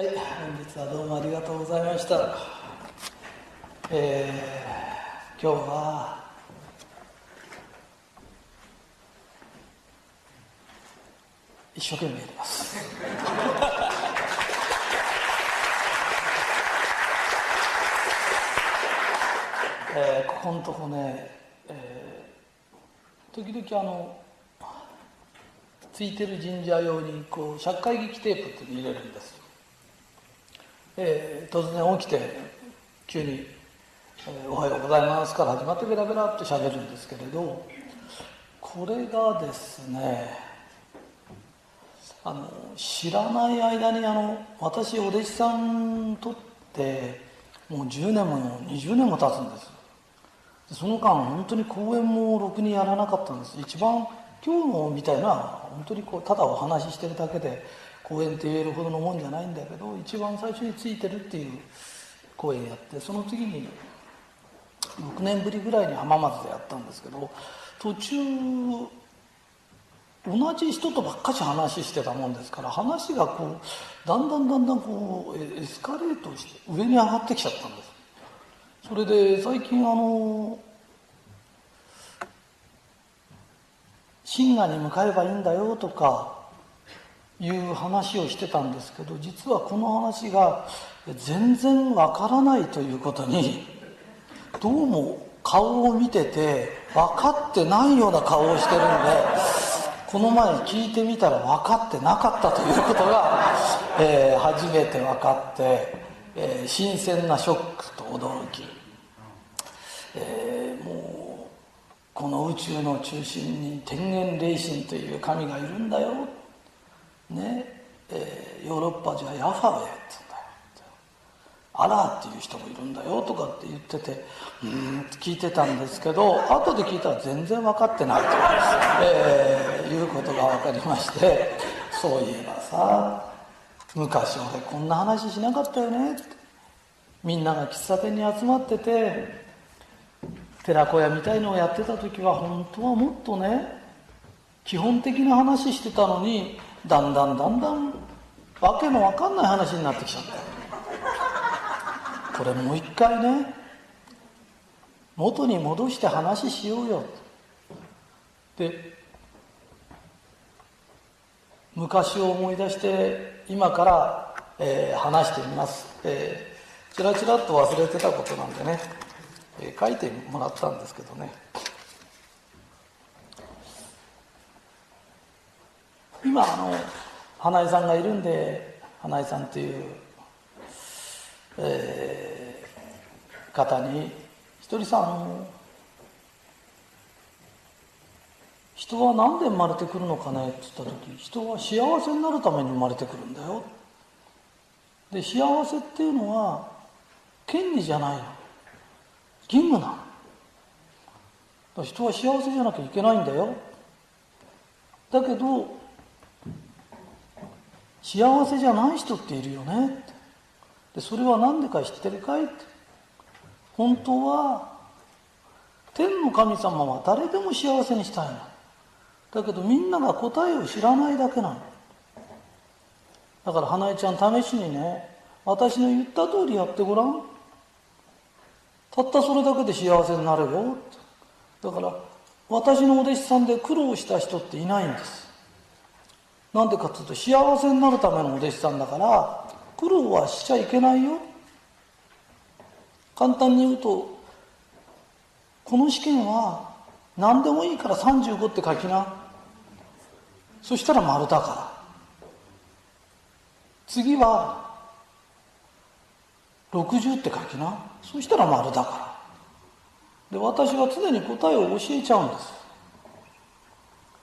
はい、本日はどうもありがとうございました。えー、今日は一生懸命やります。えー、ここのとこね、えー、時々あのついてる神社用にこう社会劇テープっていうの入れるんですよ。えー、突然起きて急に、えー「おはようございます」から始まってベラベラって喋るんですけれどこれがですねあの知らない間にあの私お弟子さんとってもう10年も20年も経つんです。その間本当に講演もろくにやらなかったんです。一番今日のみたいな本当にこうただお話ししてるだけで講演って言えるほどのもんじゃないんだけど一番最初についてるっていう講演やってその次に6年ぶりぐらいに浜松でやったんですけど途中同じ人とばっかし話してたもんですから話がこうだんだんだんだんこうエスカレートして上に上がってきちゃったんです。それで最近あの神河に向かえばいいんだよとかいう話をしてたんですけど実はこの話が全然わからないということにどうも顔を見てて分かってないような顔をしてるんでこの前聞いてみたら分かってなかったということが、えー、初めて分かって、えー、新鮮なショックと驚き、えー、もうこの宇宙の中心に天元霊神という神がいるんだよねえー、ヨーロッパじゃヤファウェって言うんだよ。アラーっていう人もいるんだよとかって言っててうん聞いてたんですけど後で聞いたら全然分かってないと、えー、いうことが分かりましてそういえばさ昔俺こんな話しなかったよねって。みんなが喫茶店に集まってて寺子屋みたいのをやってた時は本当はもっとね基本的な話してたのにだんだんだんだんわけのわかんない話になってきちゃった。これもう一回ね元に戻して話しようよ。で昔を思い出して今から、えー、話してみます、えー、ちらちらっと忘れてたことなんでね、えー、書いてもらったんですけどね。今あの花江さんがいるんで花江さんという、えー、方に「ひとりさん人は何で生まれてくるのかね?」って言った時人は幸せになるために生まれてくるんだよ。で幸せっていうのは権利じゃないの。義務なの。人は幸せじゃなきゃいけないんだよ。だけど幸せじゃない人っているよね。ってでそれは何でか知ってるかいって。本当は天の神様は誰でも幸せにしたいの。だけどみんなが答えを知らないだけなの。だから花江ちゃん試しにね私の言った通りやってごらん。たったそれだけで幸せになるよだから私のお弟子さんで苦労した人っていないんです。なんでかっていうと幸せになるためのお弟子さんだから苦労はしちゃいけないよ。簡単に言うとこの試験は何でもいいから35って書きな。そしたら丸だから。次は60って書きな。そしたら丸だから。で私は常に答えを教えちゃうんです。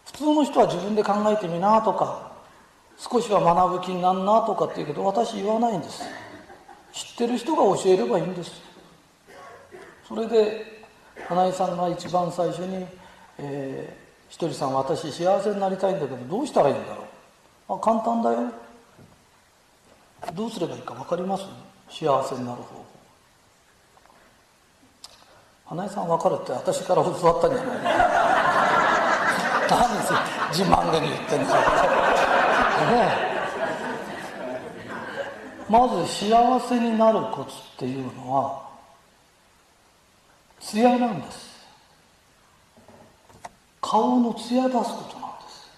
普通の人は自分で考えてみなとか少しは学ぶ気になんなとかって言うけど私言わないんです。知ってる人が教えればいいんです。それで花井さんが一番最初に、えー、ひとりさん私幸せになりたいんだけどどうしたらいいんだろう。あ簡単だよ。どうすればいいか分かります？幸せになる方法。花江さん分かるって私から教わったんじゃない何自慢げに言ってんだねまず幸せになるコツっていうのは艶なんです。顔の艶出すことなんです。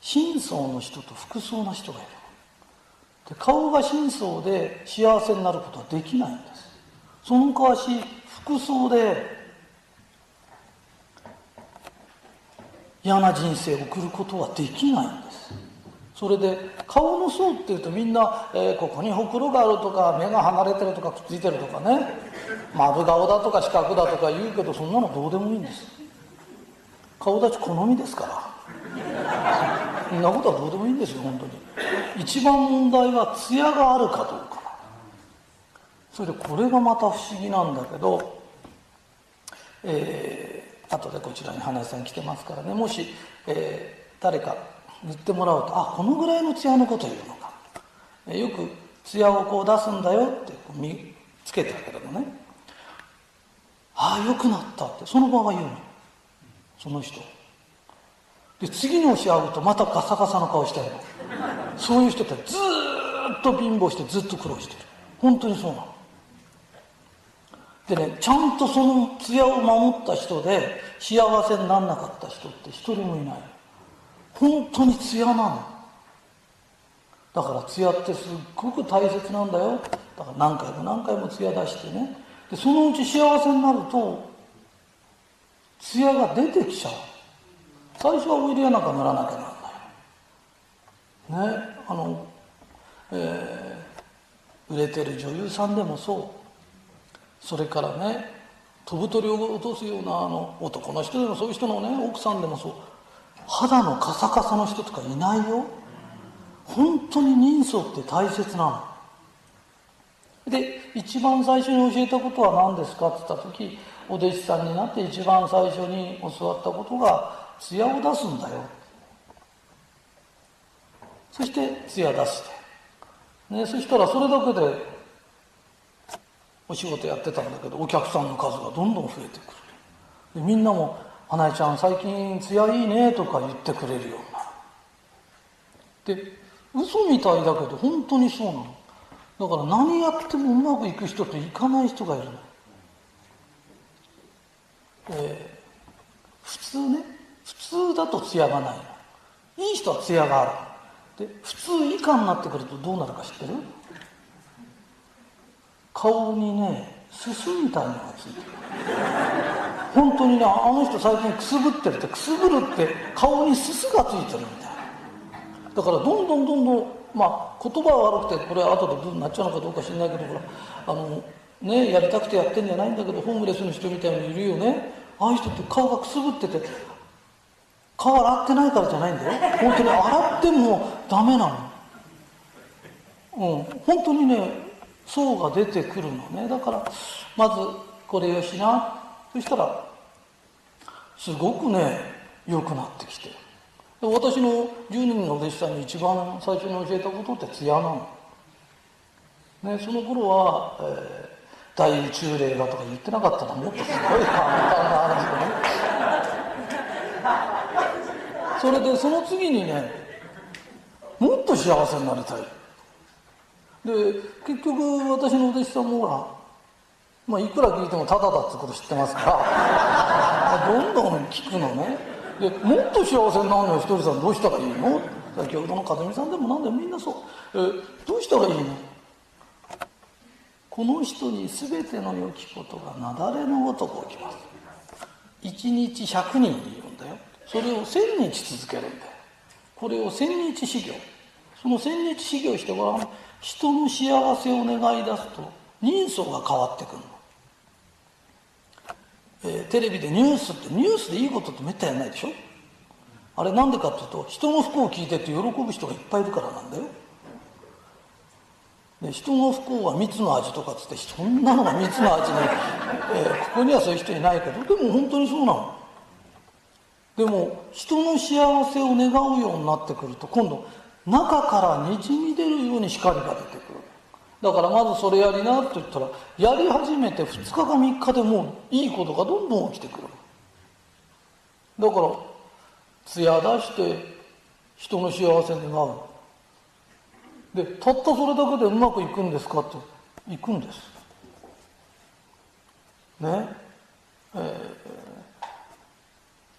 真相の人と服装な人がいる。で顔が真相で幸せになることはできないんです。その代わし服装で嫌な人生を送ることはできないんです。それで顔の層っていうとみんな、えー、ここにほくろがあるとか目が離れてるとかくっついてるとかね。丸顔だとか四角だとか言うけどそんなのどうでもいいんです。顔立ち好みですから。そんなことはどうでもいいんですよ本当に。一番問題は艶があるかどうか。それでこれがまた不思議なんだけど、えー、後でこちらに花江さん来てますからね。もし、えー、誰か塗ってもらうとあこのぐらいの艶のこと言うのか、えー、よく艶をこう出すんだよってこう見つけてあげるのね。ああよくなったって。その場が言うの。その人。で次の押し合うとまたガサガサの顔してるの。そういう人ってずっと貧乏してずっと苦労してる。本当にそうなの。でねちゃんとその艶を守った人で幸せにならなかった人って一人もいない。本当に艶なの。だから艶ってすっごく大切なんだよ。だから何回も何回も艶出してね。でそのうち幸せになると艶が出てきちゃう。最初はオイルやなんか塗らなきゃなんない。ねあの、えー、売れてる女優さんでもそう。それからね飛ぶ鳥を落とすようなあの男の人でもそういう人のね奥さんでもそう。肌のカサカサの人とかいないよ。本当に人相って大切なの。で一番最初に教えたことは何ですかって言った時お弟子さんになって一番最初に教わったことが艶を出すんだよ。そして艶出して、ね、そしたらそれだけでお仕事やってたんだけどお客さんの数がどんどん増えてくる。でみんなも「花江ちゃん最近艶いいね」とか言ってくれるようになる。で嘘みたいだけど本当にそうなの。だから何やってもうまくいく人といかない人がいるの、えー、普通ね普通だと艶がないの。いい人は艶がある。で普通以下になってくるとどうなるか知ってる？顔にねすすみたいのがついてる。本当にねあの人最近くすぶってるってくすぶるって顔にすすがついてるみたいな。だからどんどんどんどんまあ言葉は悪くてこれは後でブーになっちゃうのかどうか知らないけどほらあのねやりたくてやってんじゃないんだけどホームレスの人みたいにいるよね。ああいう人って顔がくすぶってて顔洗ってないからじゃないんだよ。本当に洗ってもダメなの。うん。本当にね層が出てくるのね。だからまずこれよしな。そしたらすごくね良くなってきて私の10人のお弟子さんに一番最初に教えたことって艶なの、ね、その頃は、えー、大宇宙霊がとか言ってなかったらもっとすごい簡単な話でね。それでその次にねもっと幸せになりたい。で結局私のお弟子さんもほらまあいくら聞いてもタダだってこと知ってますから どんどん聞くのね。でもっと幸せになるのよひとりさんどうしたらいいの？先ほどの和美さんでも何でもみんなそう、えどうしたらいいの？この人に全ての良きことが雪崩のごとく起きます。一日100人いるんだよ。それを千日続けるんだよ。これを千日修行その千日修行してごらん。人の幸せを願い出すと人相が変わってくるの。えー、テレビでニュースってニュースでいいことってめったにやないでしょ。あれなんでかっていうと人の不幸を聞いてって喜ぶ人がいっぱいいるからなんだよ。で人の不幸は蜜の味とかっつってそんなのが蜜の味ね、えー、ここにはそういう人いないけどでも本当にそうなの。でも人の幸せを願うようになってくると今度中からにじみ出るように光が出てくる。だからまずそれやりなと言ったらやり始めて2日か3日でもういいことがどんどん起きてくる。だから艶出して人の幸せ願うでたったそれだけでうまくいくんですかっていくんです。ね。えー、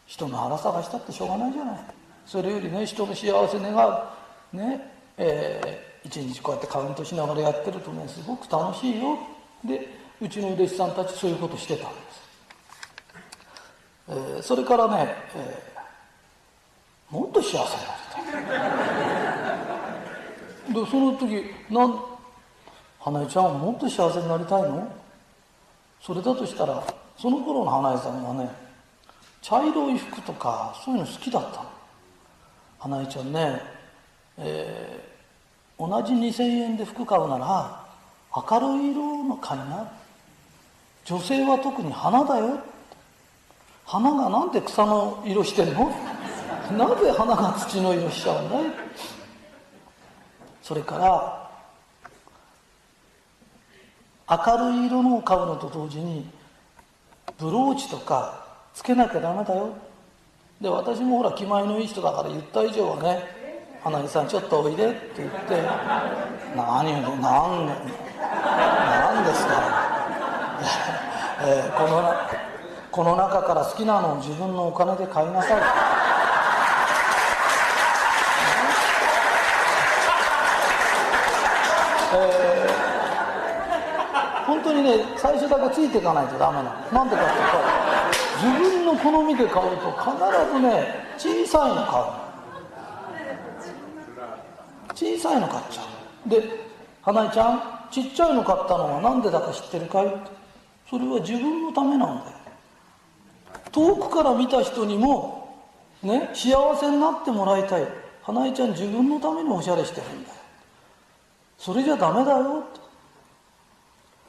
人の腹探したってしょうがないじゃない。それよりね人の幸せ願う。ねえー、一日こうやってカウントしながらやってるとねすごく楽しいよ。でうちの弟子さんたちそういうことしてたんです、えー、それからね、えー、もっと幸せになりたい。でその時なん花江ちゃんもっと幸せになりたいの？それだとしたらその頃の花江さんはね茶色い服とかそういうの好きだったの。花江ちゃんね、えー、同じ2,000円で服買うなら明るい色の買いな。女性は特に花だよ。花がなんで草の色してんの？なぜ花が土の色しちゃうんだい？それから明るい色のを買うのと同時にブローチとかつけなきゃダメだよ。で私もほら気前のいい人だから言った以上はね「花木さんちょっとおいで」って言って「何を何何ですか、えー、このこの中から好きなのを自分のお金で買いなさい」えー、本当にね最初だけついていかないとダメなの。なんでかっていうと自分の好みで買うと必ずね小さいの買うの。小さいの買っちゃう。で花江ちゃんちっちゃいの買ったのは何でだか知ってるかい？それは自分のためなんだよ。遠くから見た人にもね幸せになってもらいたい。花江ちゃん自分のためにおしゃれしてるんだよ。それじゃダメだよ。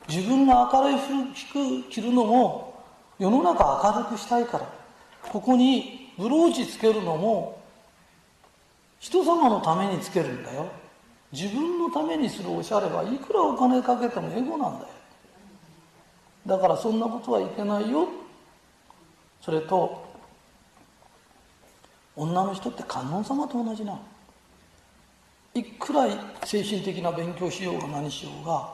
自分が明るい服着るのも世の中明るくしたいから。ここにブローチつけるのも人様のためにつけるんだよ。自分のためにするおしゃれはいくらお金かけてもエゴなんだよ。だからそんなことはいけないよ。それと女の人って観音様と同じないくら精神的な勉強しようが何しようが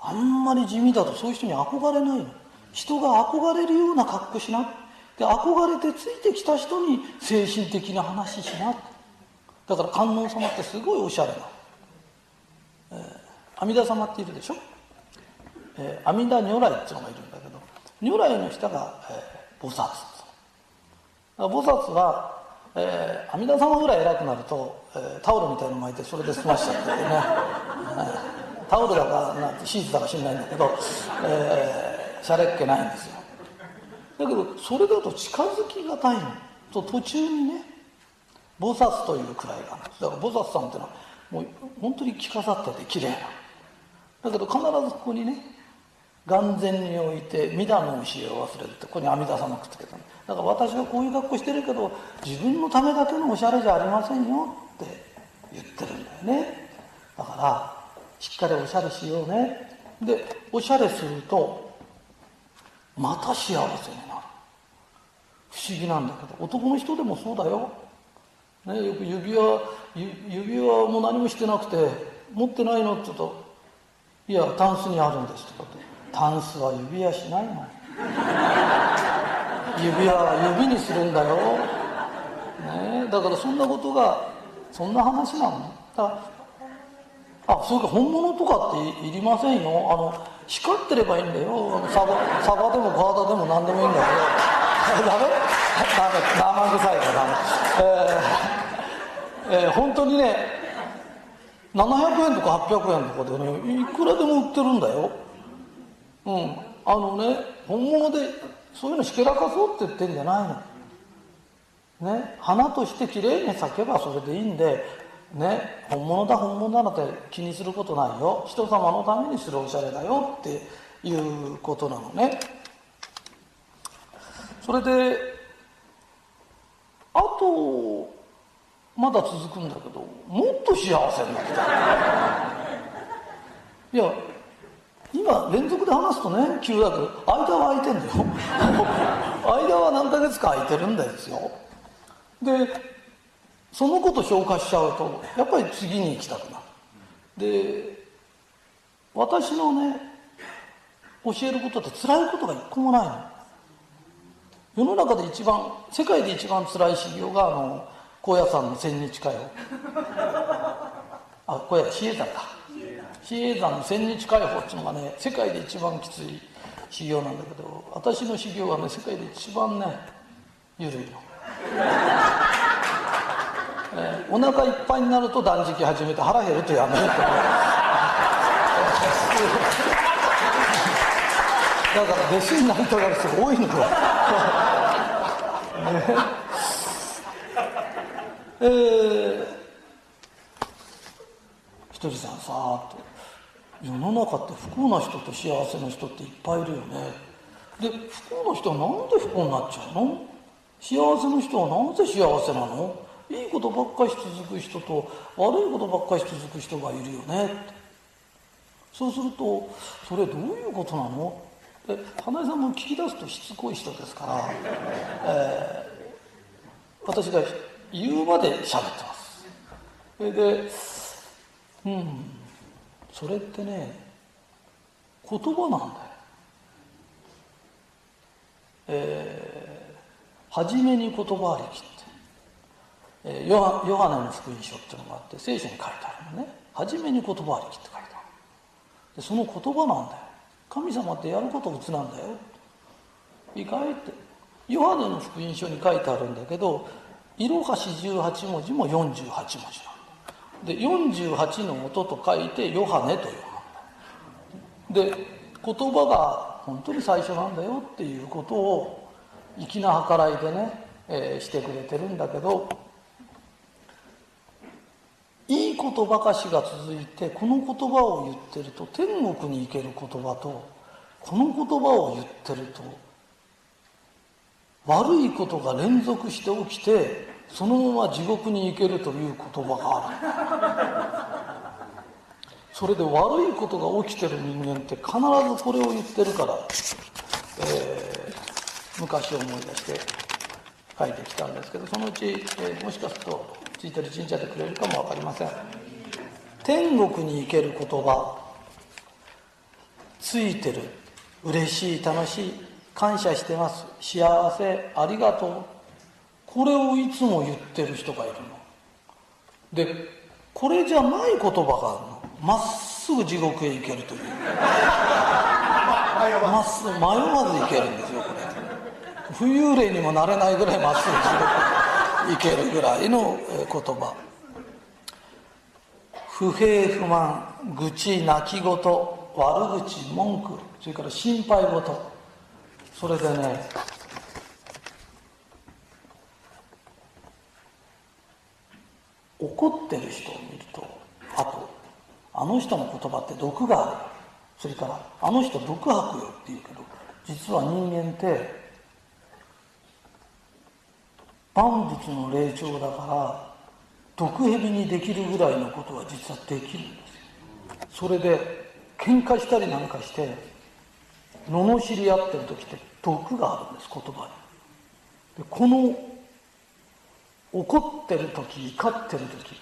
あんまり地味だとそういう人に憧れないの。人が憧れるような格好しな。で憧れてついてきた人に精神的な話しな。だから観音様ってすごいおしゃれな、えー、阿弥陀様っているでしょ、えー、阿弥陀如来っていうのがいるんだけど如来の下が、えー、菩薩。菩薩は、えー、阿弥陀様ぐらい偉くなると、えー、タオルみたいの巻いてそれで済ましちゃってね、タオルだかなシーツだか知んないんだけど、えーしゃれっ気ないんですよ。だけどそれだと近づきがたいの。と途中にね菩薩というくらいがあるんだから菩薩さんっていうのはもう本当に着飾ってて綺麗な。だけど必ずここにね眼前に置いて弥陀の教えを忘れるってここに阿弥陀様くっつけただから私はこういう格好してるけど自分のためだけのおしゃれじゃありませんよって言ってるんだよね。だからしっかりおしゃれしようね。でおしゃれするとまた幸せになる。不思議なんだけど男の人でもそうだよ、ね、よく指輪指輪も何もしてなくて持ってないのって言うと「いやタンスにあるんです」とかって「タンスは指輪しないの」指輪は指にするんだよ、ね、だからそんなことがそんな話なの。だあそれか本物とかっていりませんよ。あの光ってればいいんだよ。サバサバでもガーダでも何でもいいんだけど。ダメ？ダメ？生臭いからダメ？えー、えー、本当にね700円とか800円とかでねいくらでも売ってるんだようんあのね本物でそういうのひけらかそうって言ってんじゃないのね花としてきれいに咲けばそれでいいんでね本物だ本物だなんて気にすることないよ人様のためにするおしゃれだよっていうことなのねそれであとまだ続くんだけどもっと幸せになった。いや今連続で話すとね急だけど間は空いてんだよ。間は何ヶ月か空いてるんですよ。でそのこと消化しちゃうとやっぱり次に行きたくなる。で私のね教えることって辛いことが一個もないの。世の中で一番世界で一番辛い修行があの高野山の千日かよあこれ比叡山だ。比叡山の千日解放っていうのがね世界で一番きつい修行なんだけど私の修行はね世界で一番ね緩いの、えー、お腹いっぱいになると断食始めて腹減るとやめると。だから弟子になりたがる人が多いのよ、えー、ひとりさんさーっと。世の中って不幸な人と幸せな人っていっぱいいるよね。で不幸な人はなんで不幸になっちゃうの？幸せの人はなぜ幸せなの？いいことばっかし続く人と悪いことばっかし続く人がいるよねって。そうするとそれどういうことなの？で花江さんも聞き出すとしつこい人ですから、えー、私が言うまで喋ってます。それでうんそれってね言葉なんだよ。えー、初めに言葉ありきって、えー、ヨハヨハネの福音書っていうのがあって聖書に書いてあるのね。初めに言葉ありきって書いてある。でその言葉なんだよ。神様ってやること普通なんだよ。意外って。ヨハネの福音書に書いてあるんだけど色は四十八文字も四十八文字なんで48の音と書いてヨハネと読むで言葉が本当に最初なんだよっていうことを粋な計らいでね、えー、してくれてるんだけどいい言葉かしが続いてこの言葉を言ってると天国に行ける言葉とこの言葉を言ってると悪いことが連続して起きてそのまま地獄に行けるという言葉がある。それで悪いことが起きてる人間って必ずこれを言ってるから、えー、昔を思い出して書いてきたんですけどそのうち、えー、もしかするとついてる神社でくれるかも分かりません。天国に行ける言葉ついてる。嬉しい楽しい。感謝してます。幸せありがとう。これをいつも言ってる人がいるの。でこれじゃない言葉があるの。まっすぐ地獄へ行けるという。まっすぐ迷わず行けるんですよこれ。浮遊霊にもなれないぐらいまっすぐ地獄行けるぐらいの言葉。不平不満愚痴泣き言悪口文句それから心配事。それでね怒ってる人を見るとあとあの人の言葉って毒がある。それからあの人毒吐くよって言うけど実は人間って万物の霊長だから毒蛇にできるぐらいのことは実はできるんですそれで喧嘩したりなんかして罵り合ってる時って毒があるんです言葉に。でこの怒ってる時怒ってる時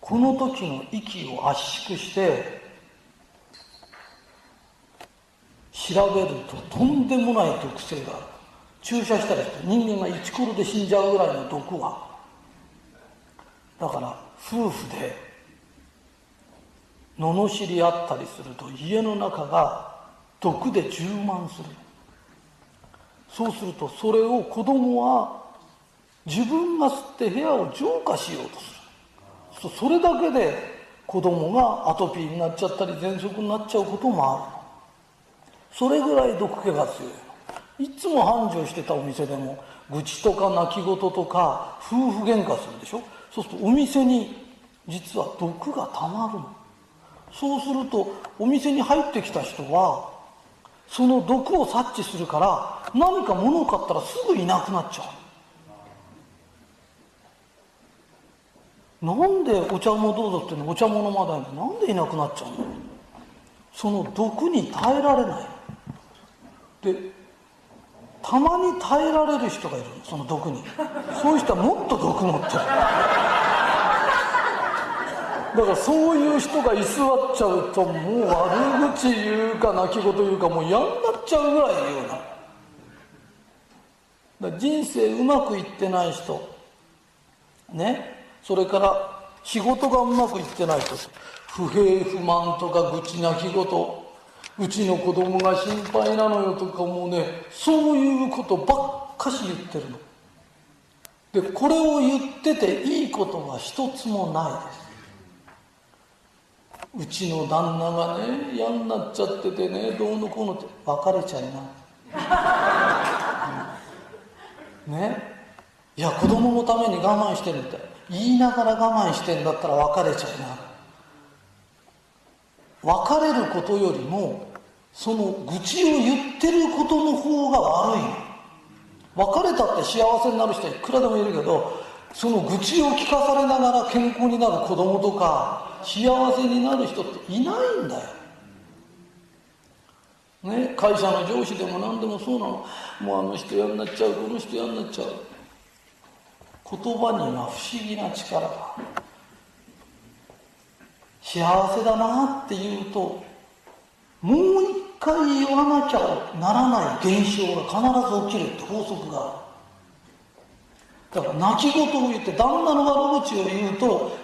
この時の息を圧縮して調べるととんでもない毒性がある。注射したりして人間がイチコロで死んじゃうぐらいの毒はだから夫婦で罵り合ったりすると家の中が毒で充満する。そうするとそれを子供は自分が吸って部屋を浄化しようとする。それだけで子供がアトピーになっちゃったり喘息になっちゃうこともある。それぐらい毒気が強い。いつも繁盛してたお店でも愚痴とか泣き言とか夫婦喧嘩するでしょ？そうするとお店に実は毒がたまるの。そうするとお店に入ってきた人はその毒を察知するから何か物を買ったらすぐいなくなっちゃうなんでお茶もどうぞっての？お茶物まだなんでいなくなっちゃうの？その毒に耐えられない。でたまに耐えられる人がいるその毒に。そういう人はもっと毒持ってる。だからそういう人が居座っちゃうともう悪口言うか泣き言言うかもう嫌になっちゃうぐらい言うなだ人生うまくいってない人。ね。それから仕事がうまくいってない人。不平不満とか愚痴泣き言。うちの子供が心配なのよとかもうねそういうことばっかし言ってるの。でこれを言ってていいことは一つもないです。うちの旦那がね嫌になっちゃっててねどうのこうのって別れちゃいな、うん、ね。いや子供のために我慢してるって。言いながら我慢してんだったら別れちゃいな別れることよりもその愚痴を言ってることの方が悪い。別れたって幸せになる人はいくらでもいるけどその愚痴を聞かされながら健康になる子供とか幸せになる人っていないんだよ。ね、会社の上司でも何でもそうなの。もうあの人嫌になっちゃうこの人嫌になっちゃう。言葉には不思議な力が。幸せだなって言うともう一回言わなきゃならない現象が必ず起きるって法則がある。だから泣き言を言って旦那の悪口を言うと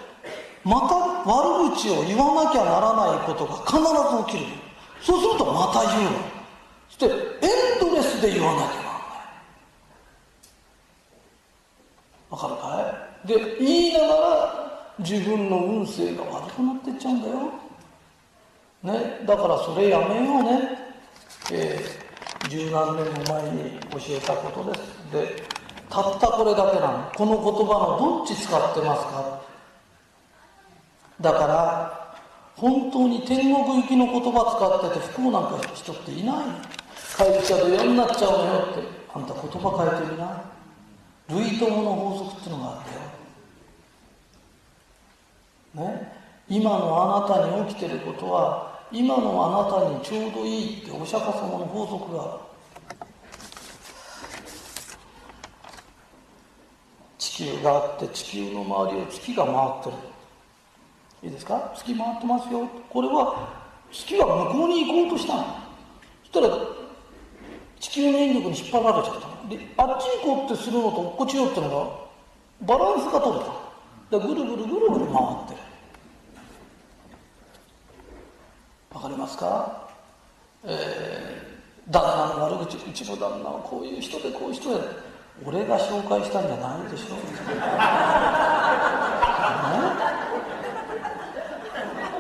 また悪口を言わなきゃならないことが必ず起きる。そうするとまた言うの。そしてエンドレスで言わなきゃならない。わかるかい？で言いながら自分の運勢が悪くなってっちゃうんだよ。ね、だからそれやめようね、えー、十何年も前に教えたことです。でたったこれだけなの。この言葉のどっち使ってますか？だから本当に天国行きの言葉使ってて不幸なんか人っていない。会社で嫌になっちゃうのよって。あんた言葉変えてみな類友の法則っていうのがあったよ。ね。今のあなたに起きてることは今のあなたにちょうどいいってお釈迦様の法則がある。地球があって地球の周りを月が回ってる。いいですか？月回ってますよ。これは月は向こうに行こうとしたの。そしたら地球の引力に引っ張られちゃったであっち行こうってするのとこっちよってのがバランスが取れた。でぐるぐるぐるぐる回ってる。わかりますか？えー、旦那の悪口うちの旦那はこういう人でこういう人で。俺が紹介したんじゃないでしょ、ね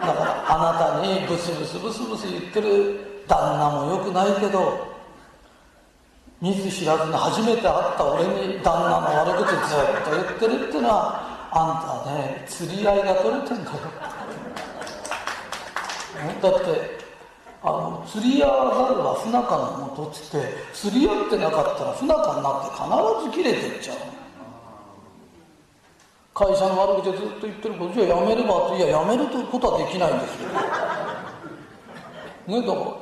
だからあなたにブスブスブスブス言ってる旦那もよくないけど見ず知らずに初めて会った俺に旦那の悪口ずっと言ってるっていうのはあんたね釣り合いが取れてんだよ。だってあの釣り合わざるは不仲のもとっつって釣り合ってなかったら不仲になって必ず切れてっちゃう。会社の悪口をずっと言ってることじゃあやめればっていややめるということはできないんですよ。ねだから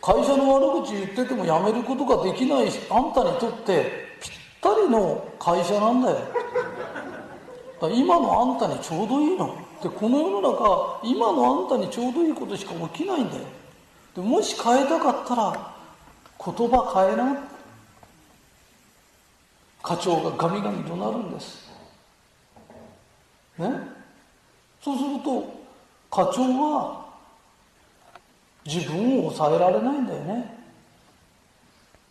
会社の悪口言っててもやめることができないしあんたにとってぴったりの会社なんだよ。今のあんたにちょうどいいの。でこの世の中今のあんたにちょうどいいことしか起きないんだよ。でもし変えたかったら言葉変えな。課長がガミガミ怒鳴るんです。ね？そうすると課長は自分を抑えられないんだよね。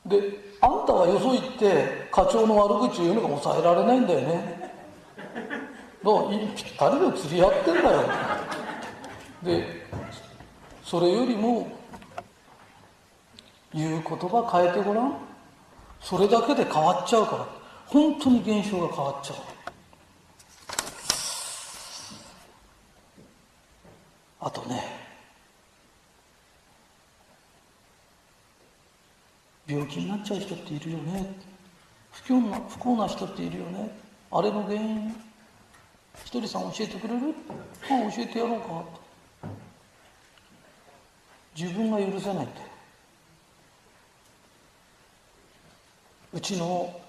であんたはよそ行って課長の悪口を言うのが抑えられないんだよね。だからぴったりと釣り合ってんだよでそれよりも言う言葉変えてごらん。それだけで変わっちゃうから。本当に現象が変わっちゃう。あとね病気になっちゃう人っているよね。不幸な不幸な人っているよね。あれの原因。ひとりさん教えてくれる？あ教えてやろうか。自分が許せないって。うちの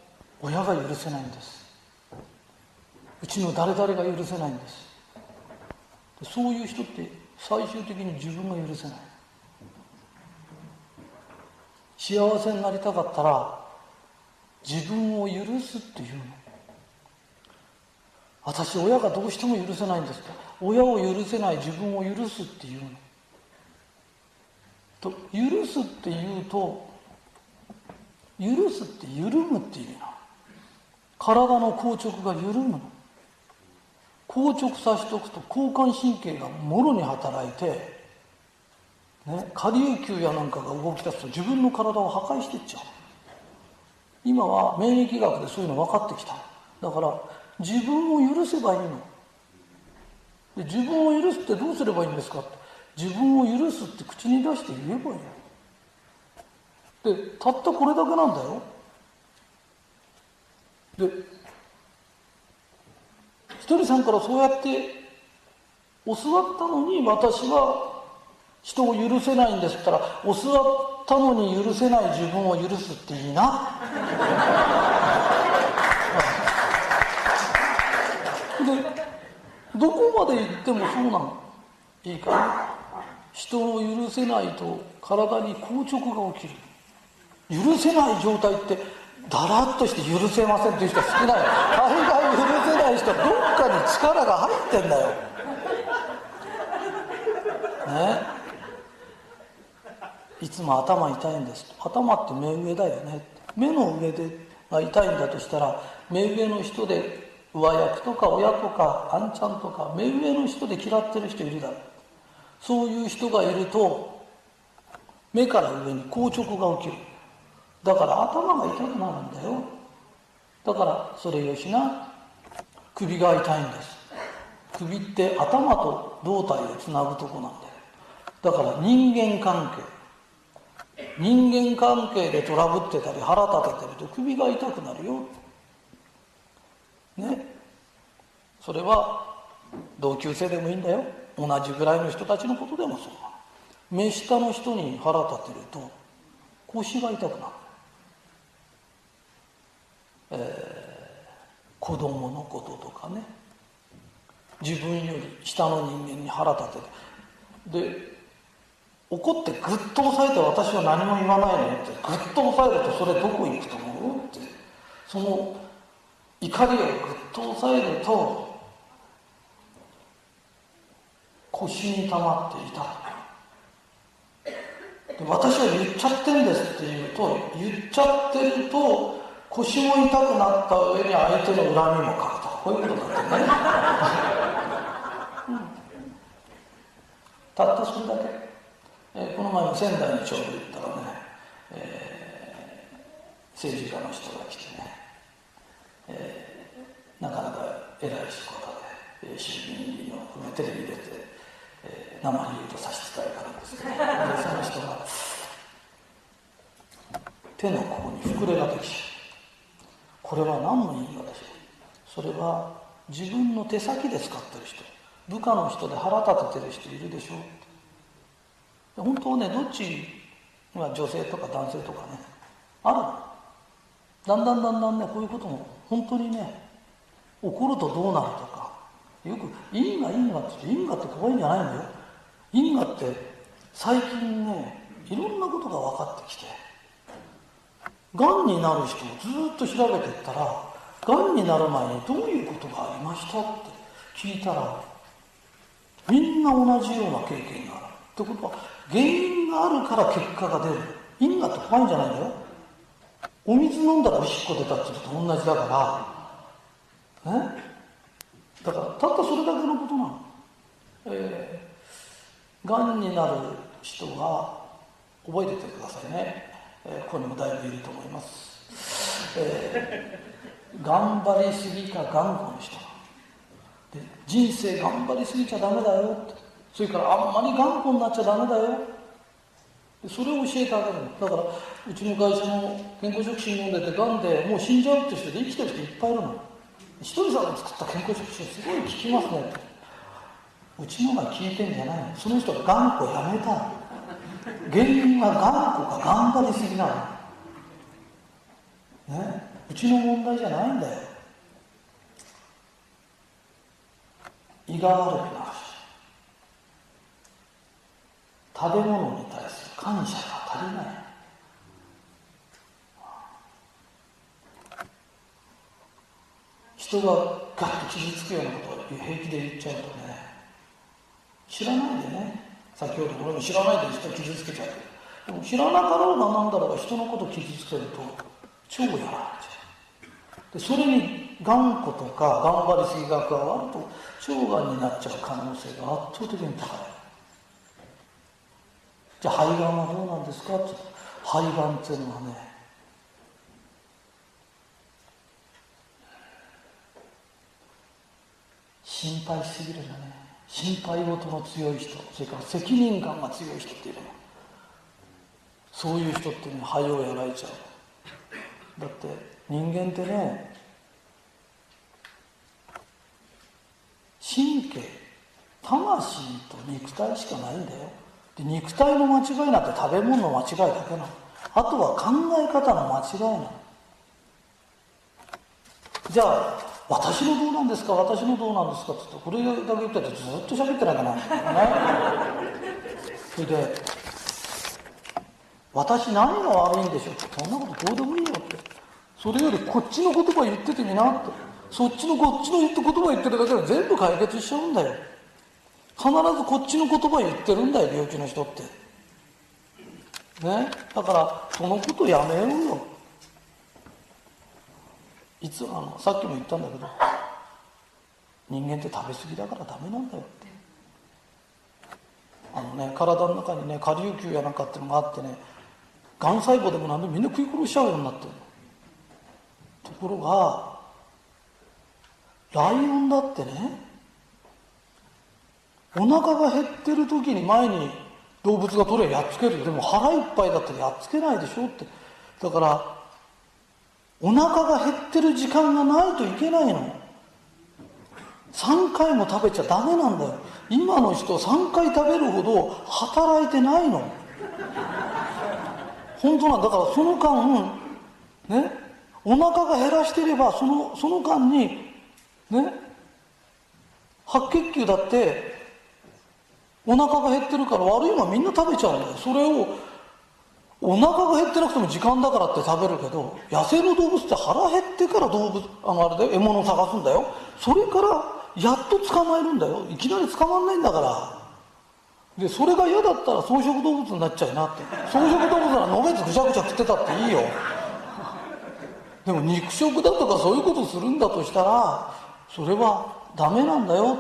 親が許せないんです。うちの誰々が許せないんです。そういう人って最終的に自分が許せない。幸せになりたかったら自分を許すっていうの。私親がどうしても許せないんですと。親を許せない自分を許すっていうの。と許すっていうと許すって緩むっていう意味な体の硬直が緩むの。硬直させておくと交感神経がもろに働いて、ね、下流球やなんかが動き出すと自分の体を破壊していっちゃう。今は免疫学でそういうの分かってきた。だから自分を許せばいいの。で自分を許すってどうすればいいんですか？って自分を許すって口に出して言えばいいの。でたったこれだけなんだよ。でひとりさんからそうやって教わったのに私は人を許せないんですったら教わったのに許せない自分を許すっていいなでどこまで行ってもそうなのいいか人を許せないと体に硬直が起きる。許せない状態ってだらっとして許せませんっていう人は少ない。大概許せない人どっかに力が入ってんだよ。ね？いつも頭痛いんです。頭って目上だよね目の上でが痛いんだとしたら目上の人で上役とか親とかあんちゃんとか目上の人で嫌ってる人いるだろう。そういう人がいると目から上に硬直が起きる。だから頭が痛くなるんだよ。だからそれよしな首が痛いんです。首って頭と胴体をつなぐとこなんだよ。だから人間関係。人間関係でトラブってたり腹立ててると首が痛くなるよ。ね。それは同級生でもいいんだよ。同じぐらいの人たちのことでもそう目下の人に腹立てると腰が痛くなる、えー、子供のこととかね。自分より下の人間に腹立てて。で怒ってぐっと押さえて私は何も言わないのって。ぐっと押さえるとそれどこ行くと思うって。その怒りをぐっと押さえると腰に溜まっていた私は言っちゃってんですって言うと言っちゃってると腰も痛くなった上に相手の恨みもかくとこういうことだってね、うん、たったそれだけ、えー、この前も仙台にちょうど行ったらね、えー、政治家の人が来てね、えー、なかなか偉い仕事で、えー、衆議院議員を含めテレビ出てえー、生に言うと差し支えがあるんですけどその人が手のここに膨れができちゃう。これは何の意味がでしょうそれは自分の手先で使ってる人。部下の人で腹立ててる人いるでしょ。う本当はねどっちが女性とか男性とかねあるの。だんだんだんだんねこういうことも本当にね起こるとどうなるとかよく因果因果って言って因果って怖いんじゃないのよ。因果って最近ねいろんなことが分かってきてがんになる人をずっと調べていったらがんになる前にどういうことがありましたって聞いたらみんな同じような経験があるってことは原因があるから結果が出る。因果って怖いんじゃないんだよ。お水飲んだらおしっこ出たってことと同じだから。ねだからたったそれだけのことなの。えー、がんになる人が覚えててくださいね、えー、ここにもだいぶいると思います。えー、頑張りすぎか頑固の人で人生頑張りすぎちゃダメだよそれからあんまり頑固になっちゃダメだよ。それを教えてあげるの。だからうちの会社の健康食品飲んでてがんでもう死んじゃうって人で生きてる人いっぱいいるの。一人さんが作った健康食品すごい効きますね。うちのが聞いてんじゃないの。その人が頑固やめた原因は頑固か頑張りすぎなの。ね。うちの問題じゃないんだよ。胃が悪くなるし。食べ物に対する感謝が足りない。人がガッと傷つくようなことを平気で言っちゃうとね。知らないでね。先ほど俺も知らないで人傷つけちゃうでも知らなかろうが何だろうが人のこと傷つけると超やられちゃう。でそれに頑固とか頑張りすぎが加わると腸がんになっちゃう可能性が圧倒的に高い。ゃあ肺がんはどうなんですか？って肺がんっていうのはね。心配しすぎるんだね。心配事の強い人それから責任感が強い人っていうのはそういう人っていうのは肺をやられちゃう。だって人間ってね神経魂と肉体しかないんだよ。で肉体の間違いなんて食べ物の間違いだけなの。あとは考え方の間違いなの。じゃあ私のどうなんですか？私のどうなんですかって言ってこれだけ言ったらずっと喋ってないかな、ね、それで私何が悪いんでしょうってそんなことどうでもいいよって。それよりこっちの言葉言っててみなって。そっちのこっちの言った言葉言ってるだけで全部解決しちゃうんだよ。必ずこっちの言葉言ってるんだよ病気の人って。ね？だからそのことやめようよ。いつあのさっきも言ったんだけど人間って食べ過ぎだからダメなんだよって。あのね体の中にね下流球やなんかってのがあってねがん細胞でも何でもみんな食い殺しちゃうようになってるところがライオンだってねお腹が減ってる時に前に動物が取れやっつけるでも腹いっぱいだったらやっつけないでしょって。だからお腹が減ってる時間がないといけないの。3回も食べちゃダメなんだよ。今の人3回食べるほど働いてないの。本当なんだからその間ねお腹が減らしてればそのその間にね白血球だってお腹が減ってるから悪いのはみんな食べちゃうんだよそれをお腹が減ってなくても時間だからって食べるけど野生の動物って腹減ってから動物あのあれだよ獲物を探すんだよ。それからやっと捕まえるんだよ。いきなり捕まんないんだから。でそれが嫌だったら草食動物になっちゃいなって。草食動物なら飲めずぐちゃぐちゃ食ってたっていいよ。でも肉食だとかそういうことするんだとしたらそれはダメなんだよ。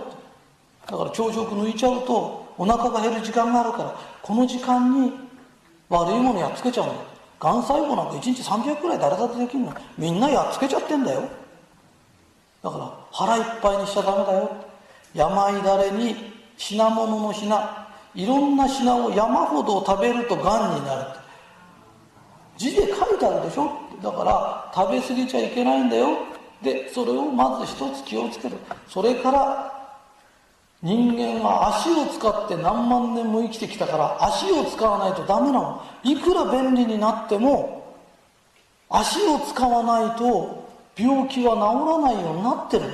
だから朝食抜いちゃうとお腹が減る時間があるからこの時間に悪いものやっつけちゃうの。がん細胞なんか1日300くらい誰だってできるの。みんなやっつけちゃってんだよ。だから腹いっぱいにしちゃダメだよ。病だれに品物の品いろんな品を山ほど食べるとがんになる字で書いてあるでしょ。だから食べ過ぎちゃいけないんだよ。でそれをまず一つ気をつける。それから人間は足を使って何万年も生きてきたから足を使わないとダメなの。いくら便利になっても足を使わないと病気は治らないようになってる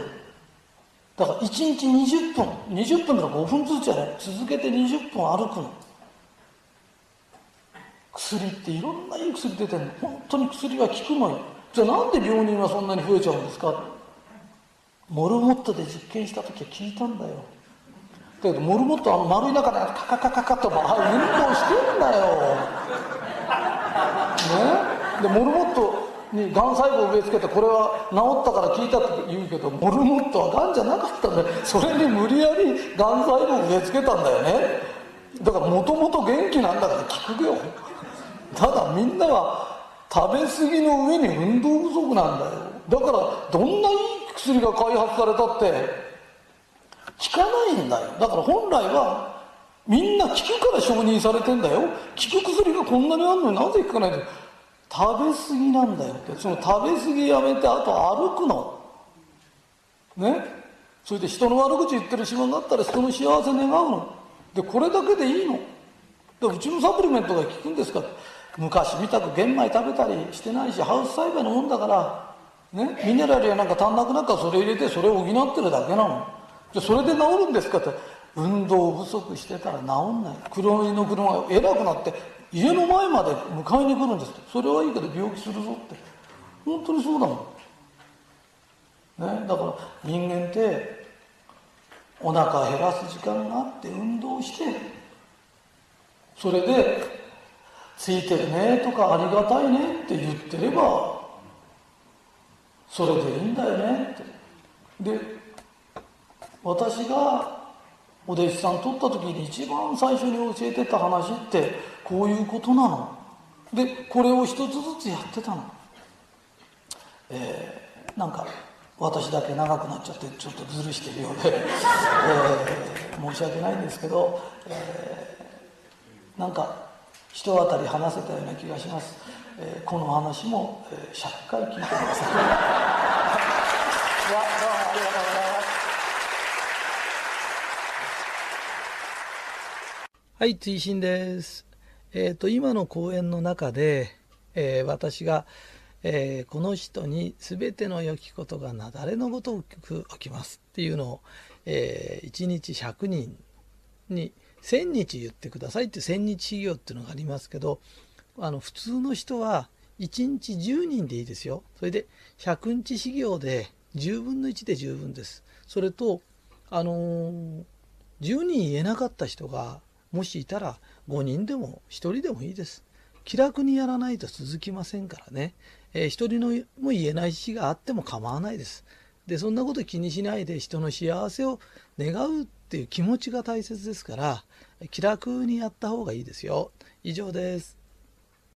だから1日20分20分とか5分ずつじゃない続けて20分歩くの。薬っていろんないい薬出てるの。本当に薬は効くのよ。じゃあなんで病人はそんなに増えちゃうんですか？モルモットで実験した時は聞いたんだよ。だけどモルモットあの丸い中でカカカカカと運動してんだよ。ね？でモルモットにがん細胞を植え付けてこれは治ったから聞いたって言うけどモルモットはがんじゃなかったんだよ。それに無理やりがん細胞を植え付けたんだよね。だからもともと元気なんだから聞くよ。ただみんなは食べ過ぎの上に運動不足なんだよ。だからどんないい薬が開発されたって効かないんだよ。だから本来はみんな効くから承認されてんだよ。効く薬がこんなにあるのになぜ効かないんだよ食べ過ぎなんだよって。その食べ過ぎやめてあと歩くの。ね？それで人の悪口言ってる暇があったら人の幸せ願うの。でこれだけでいいの。でうちのサプリメントが効くんですか？昔みたく玄米食べたりしてないしハウス栽培のもんだからね？ミネラルやなんか足んなくなったらそれ入れてそれを補ってるだけなの。でそれで治るんですかって。運動不足してたら治んない。黒いの車が偉くなって家の前まで迎えに来るんですって。それはいいけど病気するぞって。本当にそうだもん、ね、だから人間ってお腹減らす時間があって運動してそれで「ついてるね」とか「ありがたいね」って言ってればそれでいいんだよねって。で私がお弟子さん取った時に一番最初に教えてた話ってこういうことなの？でこれを一つずつやってたの。えー、なんか私だけ長くなっちゃってちょっとずるしてるようで、えー、申し訳ないんですけど、えー、なんか人当たり話せたような気がします、えー、この話も、えー、100回聞いてください。どうもありがとうございますはい追伸です。えっ、ー、と今の講演の中で、えー、私がえー、この人に全ての良きことが雪崩のごとく起きますっていうのを、え、1日100人に1000日言ってくださいって1000日修行っていうのがありますけどあの普通の人は1日10人でいいですよ。それで100日修行で10分の1で十分です。それとあの、10人言えなかった人がもしいたら5人でも1人でもいいです気楽にやらないと続きませんからねえー、一人のも言えない日があっても構わないです。でそんなこと気にしないで人の幸せを願うっていう気持ちが大切ですから気楽にやった方がいいですよ。以上です。